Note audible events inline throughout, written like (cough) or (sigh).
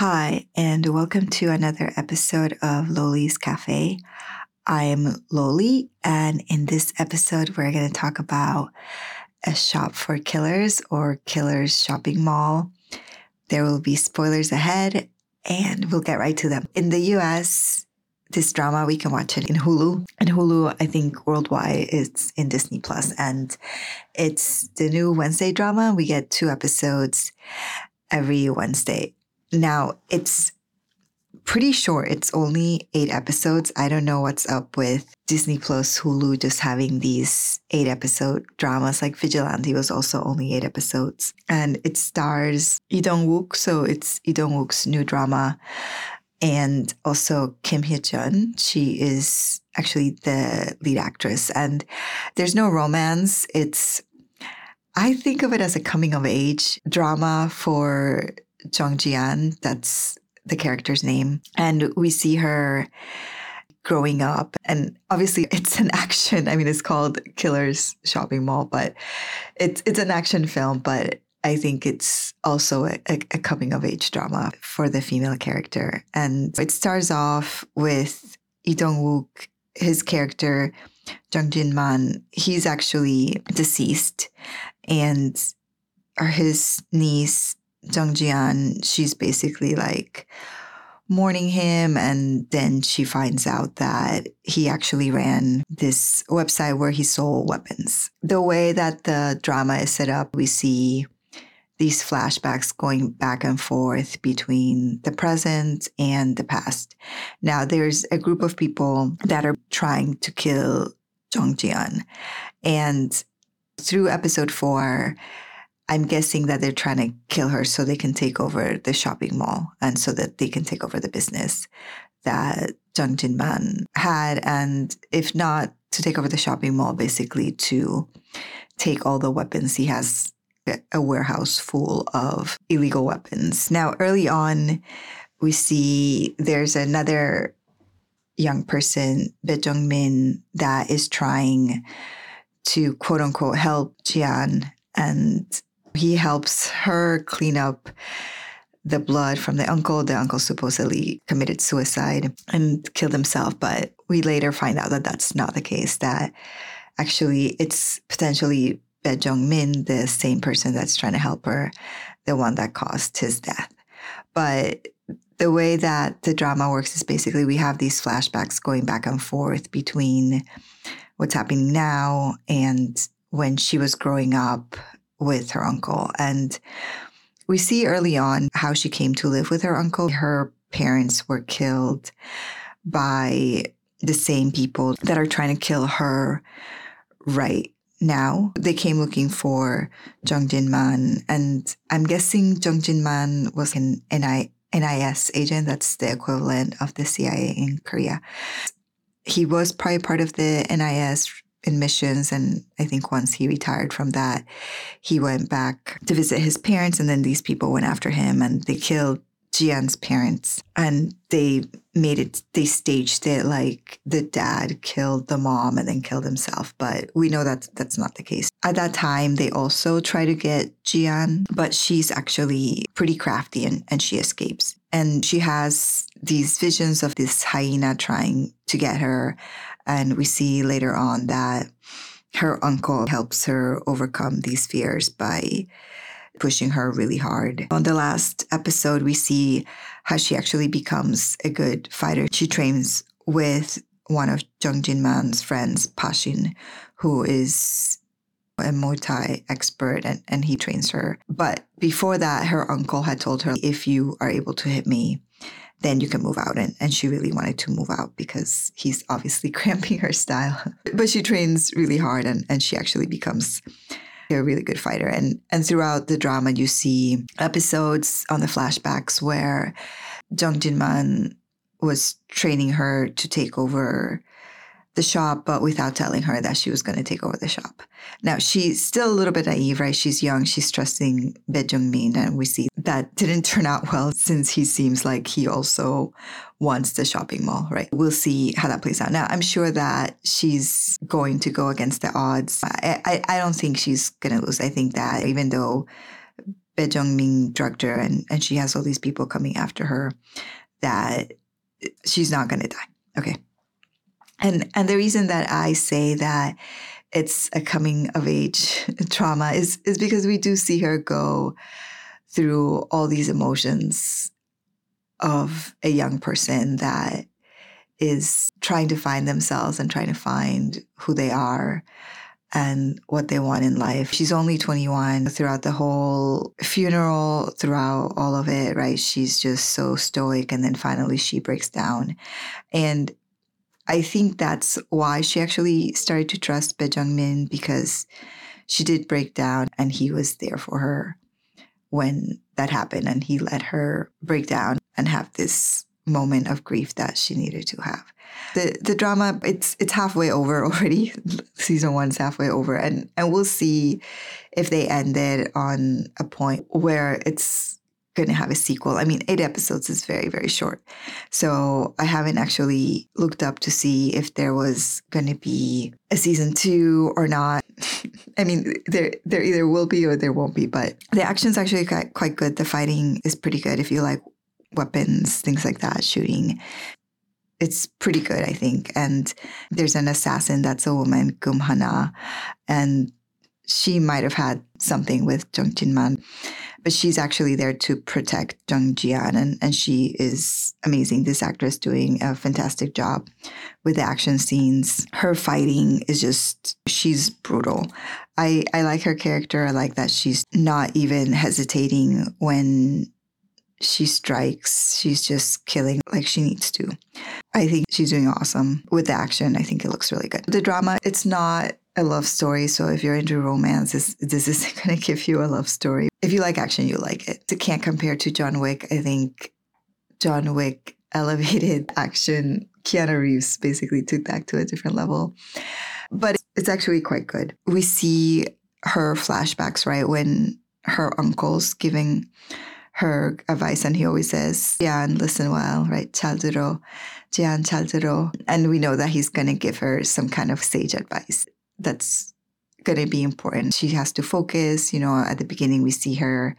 Hi, and welcome to another episode of Loli's Cafe. I'm Loli, and in this episode, we're going to talk about a shop for killers or killers shopping mall. There will be spoilers ahead, and we'll get right to them. In the US, this drama we can watch it in Hulu. And Hulu, I think worldwide, it's in Disney Plus, and it's the new Wednesday drama. We get two episodes every Wednesday. Now, it's pretty short. It's only eight episodes. I don't know what's up with Disney Plus, Hulu just having these eight episode dramas. Like Vigilante was also only eight episodes. And it stars Lee Dong Wook. So it's Lee Dong Wook's new drama. And also Kim Hye Jun. She is actually the lead actress. And there's no romance. It's I think of it as a coming of age drama for Jung Ji-an. That's the character's name. And we see her growing up. And obviously (laughs) it's an action. I mean, it's called Killer's Shopping Mall, but it's it's an action film, but I think it's also a, a, coming of age drama for the female character. And it starts off with Lee Dong Wook, his character, Jung Jin Man, he's actually deceased. And his niece, Jung Ji-an, she's basically like mourning him. And then she finds out that he actually ran this website where he sold weapons. The way that the drama is set up, we see these flashbacks going back and forth between the present and the past. Now, there's a group of people that are trying to kill Jung Ji-an. And through episode four, I'm guessing that they're trying to kill her so they can take over the shopping mall and so that they can take over the business that Jung Jin Man had. And if not to take over the shopping mall, basically to take all the weapons he has a warehouse full of illegal weapons. Now, early on, we see there's another young person, Bae Jung Min, that is trying to quote unquote help Jian and he helps her clean up the blood from the uncle. The uncle supposedly committed suicide and killed himself, but we later find out that that's not the case, that actually it's potentially Bae Jung Min, the same person that's trying to help her, the one that caused his death. But the way that the drama works is basically we have these flashbacks going back and forth between what's happening now and when she was growing up with her uncle. And we see early on how she came to live with her uncle. Her parents were killed by the same people that are trying to kill her right now. They came looking for Jung Jin Man, and I'm guessing Jung Jin Man was an NI, NIS agent. That's the equivalent of the CIA in Korea. He was probably part of the NIS in missions. And I think once he retired from that, he went back to visit his parents. And then these people went after him and they killed Jian's parents. And they made it, they staged it like the dad killed the mom and then killed himself. But we know that that's not the case. At that time, they also try to get Jian, but she's actually pretty crafty and, and she escapes. And she has these visions of this hyena trying to get her and we see later on that her uncle helps her overcome these fears by pushing her really hard. On the last episode, we see how she actually becomes a good fighter. She trains with one of Jung Jin Man's friends, Pashin, who is a Muay Thai expert and, and he trains her. But before that, her uncle had told her, if you are able to hit me, then you can move out. And, and she really wanted to move out because he's obviously (laughs) cramping her style. but she trains really hard and, and she actually becomes a really good fighter. And and throughout the drama you see episodes on the flashbacks where Jung Jin Man was training her to take over the shop, but without telling her that she was going to take over the shop. Now, she's still a little bit naive, right? She's young. She's trusting Bae Min, and we see that didn't turn out well since he seems like he also wants the shopping mall, right? We'll see how that plays out. Now, I'm sure that she's going to go against the odds. I, I, I don't think she's going to lose. I think that even though Bae Jung-min drugged her and, and she has all these people coming after her that she's not going to die. Okay. And and the reason that I say that it's a coming of age (laughs) trauma is is because we do see her go through all these emotions of a young person that is trying to find themselves and trying to find who they are and what they want in life. She's only 21 throughout the whole funeral, throughout all of it, right? She's just so stoic. And then finally she breaks down. And I think that's why she actually started to trust Bae Jung Min because she did break down and he was there for her when that happened and he let her break down and have this moment of grief that she needed to have. The the drama it's it's halfway over (laughs) already. Season one's halfway over, and and we'll see if they ended on a point where it's going to have a sequel. I mean, eight episodes is very very short, so I haven't actually looked up to see if there was going to be a season two or not. (laughs) I mean, there there either will be or there won't be, but the action's actually quite, good. The fighting is pretty good if you like weapons, things like that, shooting. It's pretty good, I think. And there's an assassin that's a woman, Gum Hana, and she might have had something with Jung Jin Man, but she's actually there to protect Jung Jian, and, and she is amazing. This actress doing a fantastic job with the action scenes. Her fighting is just she's brutal. I I like her character. I like that she's not even hesitating when she strikes. She's just killing like she needs to. I think she's doing awesome with the action. I think it looks really good. The drama, it's not a love story. So if you're into romance, this, this isn't going to give you a love story. If you like action, you like it. It can't compare to John Wick. I think John Wick elevated (laughs) action. Keanu Reeves basically took that to a different level. But it's actually quite good. We see her flashbacks, right? When her uncle's giving her advice, and he always says, "Jian, listen well, right? Chalduro, Jian, chalduro," and we know that he's going to give her some kind of sage advice. That's going to be important. She has to focus. You know, at the beginning, we see her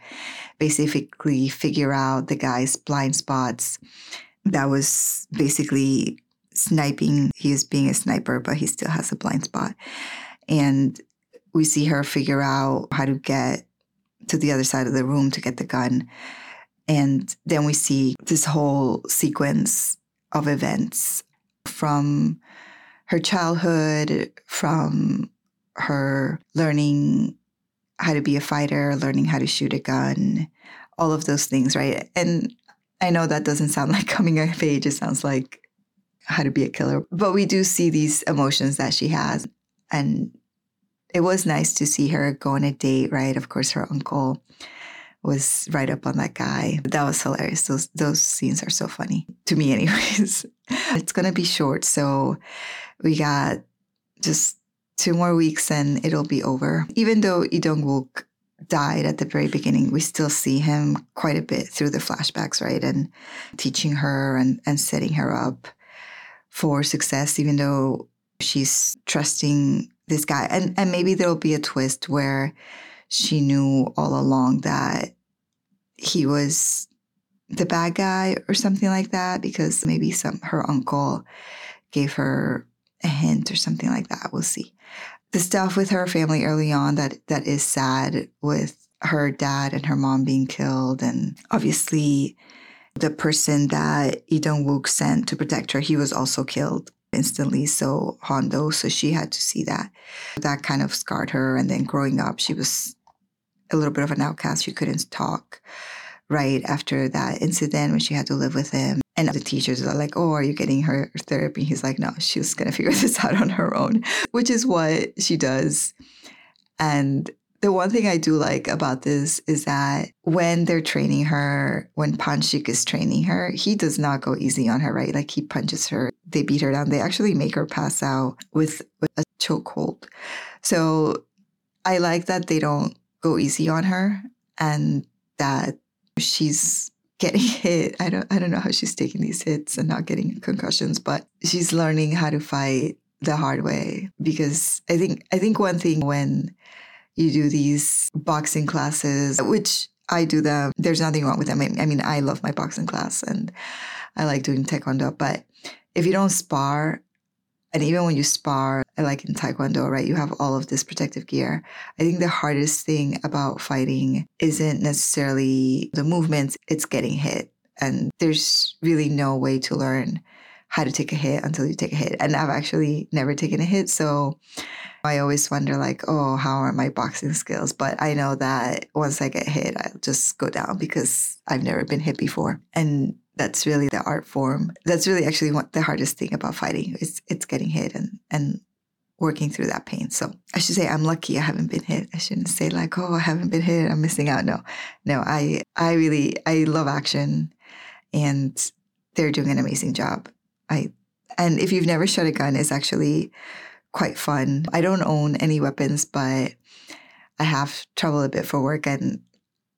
basically figure out the guy's blind spots. That was basically sniping. He is being a sniper, but he still has a blind spot. And we see her figure out how to get to the other side of the room to get the gun. And then we see this whole sequence of events from her childhood, from her learning how to be a fighter, learning how to shoot a gun, all of those things, right? And I know that doesn't sound like coming of age, it sounds like how to be a killer, but we do see these emotions that she has. And it was nice to see her go on a date, right? Of course, her uncle was right up on that guy. That was hilarious. Those those scenes are so funny to me, (laughs) anyways. (laughs) it's gonna be short, so we got just two more weeks and it'll be over. Even though Lee Dong Wook died at the very beginning, we still see him quite a bit through the flashbacks, right? And teaching her and, and setting her up for success, even though she's trusting this guy. And and maybe there'll be a twist where she knew all along that he was the bad guy or something like that because maybe some her uncle gave her a hint or something like that. We'll see. The stuff with her family early on that that is sad with her dad and her mom being killed and obviously the person that Lee Dong Wook sent to protect her, he was also killed instantly. So Hondo, so she had to see that. That kind of scarred her. And then growing up, she was a little bit of an outcast. She couldn't talk right after that incident when she had to live with him. And the teachers are like, Oh, are you getting her therapy? He's like, No, she was going (laughs) to figure this out on her own, which is what she does. And the one thing I do like about this is that when they're training her, when Panchik is training her, he does not go easy on her, right? Like he punches her, they beat her down. They actually make her pass out with, with a chokehold. So I like that they don't go easy on her and that she's getting (laughs) hit. I don't I don't know how she's taking these hits and not getting concussions, but she's learning how to fight the hard way because I think I think one thing when you do these boxing classes, which I do them. There's nothing wrong with them. I mean, I love my boxing class and I like doing taekwondo. But if you don't spar, and even when you spar, like in taekwondo, right, you have all of this protective gear. I think the hardest thing about fighting isn't necessarily the movements, it's getting hit. And there's really no way to learn how to take a hit until you take a hit. And I've actually never taken a hit. So I always wonder, like, oh, how are my boxing skills? But I know that once I get hit, I'll just go down because I've never been hit before. And that's really the art form. That's really actually what the hardest thing about fighting is it's getting hit and and working through that pain. So I should say I'm lucky I haven't been hit. I shouldn't say like, oh, I haven't been hit, I'm missing out. No. No, I I really I love action and they're doing an amazing job. I and if you've never shot a gun, it's actually quite fun. I don't own any weapons, but I have traveled a bit for work and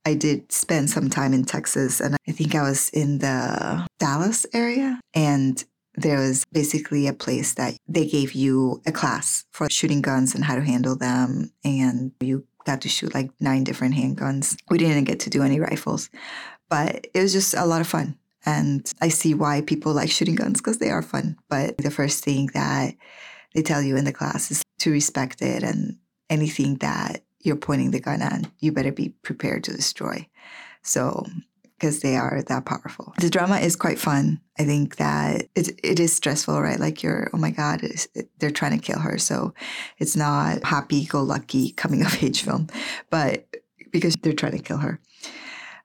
I did spend some time in Texas and I think I was in the Dallas area and there was basically a place that they gave you a class for shooting guns and how to handle them and you got to shoot like nine different handguns. We didn't get to do any rifles, but it was just a lot of fun. And I see why people like shooting guns because they are fun. But the first thing that they tell you in the class is to respect it and anything that you're pointing the gun at, you better be prepared to destroy. So, because they are that powerful. The drama is quite fun. I think that it, it is stressful, right? Like you're, oh my God, it, they're trying to kill her. So it's not happy go lucky coming of age film, but because they're trying to kill her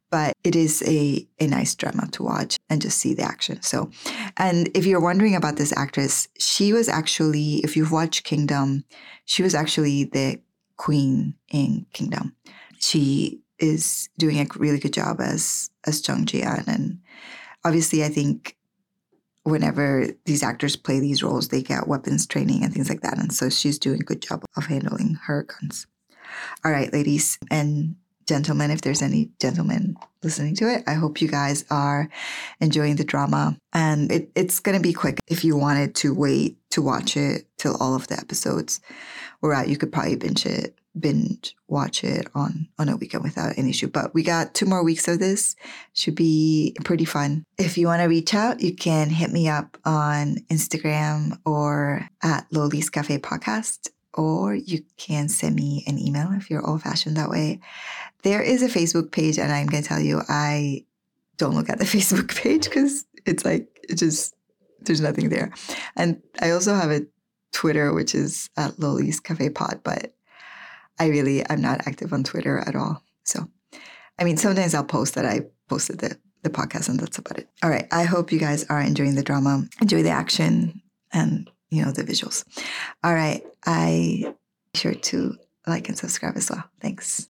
but it is a, a nice drama to watch and just see the action. So, and if you're wondering about this actress, she was actually, if you've watched Kingdom, she was actually the queen in Kingdom. She is doing a really good job as as Jung Ji-an, and obviously, I think whenever these actors play these roles, they get weapons training and things like that, and so she's doing a good job of handling her guns. All right, ladies, and gentlemen, if there's any gentlemen listening to it, I hope you guys are enjoying the drama. And it, it's going to be quick. If you wanted to wait to watch it till all of the episodes were out, you could probably binge it, binge watch it on, on a weekend without any issue. But we got two more weeks of this. Should be pretty fun. If you want to reach out, you can hit me up on Instagram or at Loli's Cafe Podcast or you can send me an email if you're old fashioned that way there is a Facebook page, and I'm going to tell you, I don't look at the (laughs) Facebook page because it's like, it just, there's nothing there. And I also have a Twitter, which is at Loli's Cafe Pod, but I really, I'm not active on Twitter at all. So, I mean, sometimes I'll post that I posted the, the podcast, and that's about it. All right. I hope you guys are enjoying the drama, enjoy the action, and, you know, the visuals. All right. I sure to like and subscribe as well. Thanks.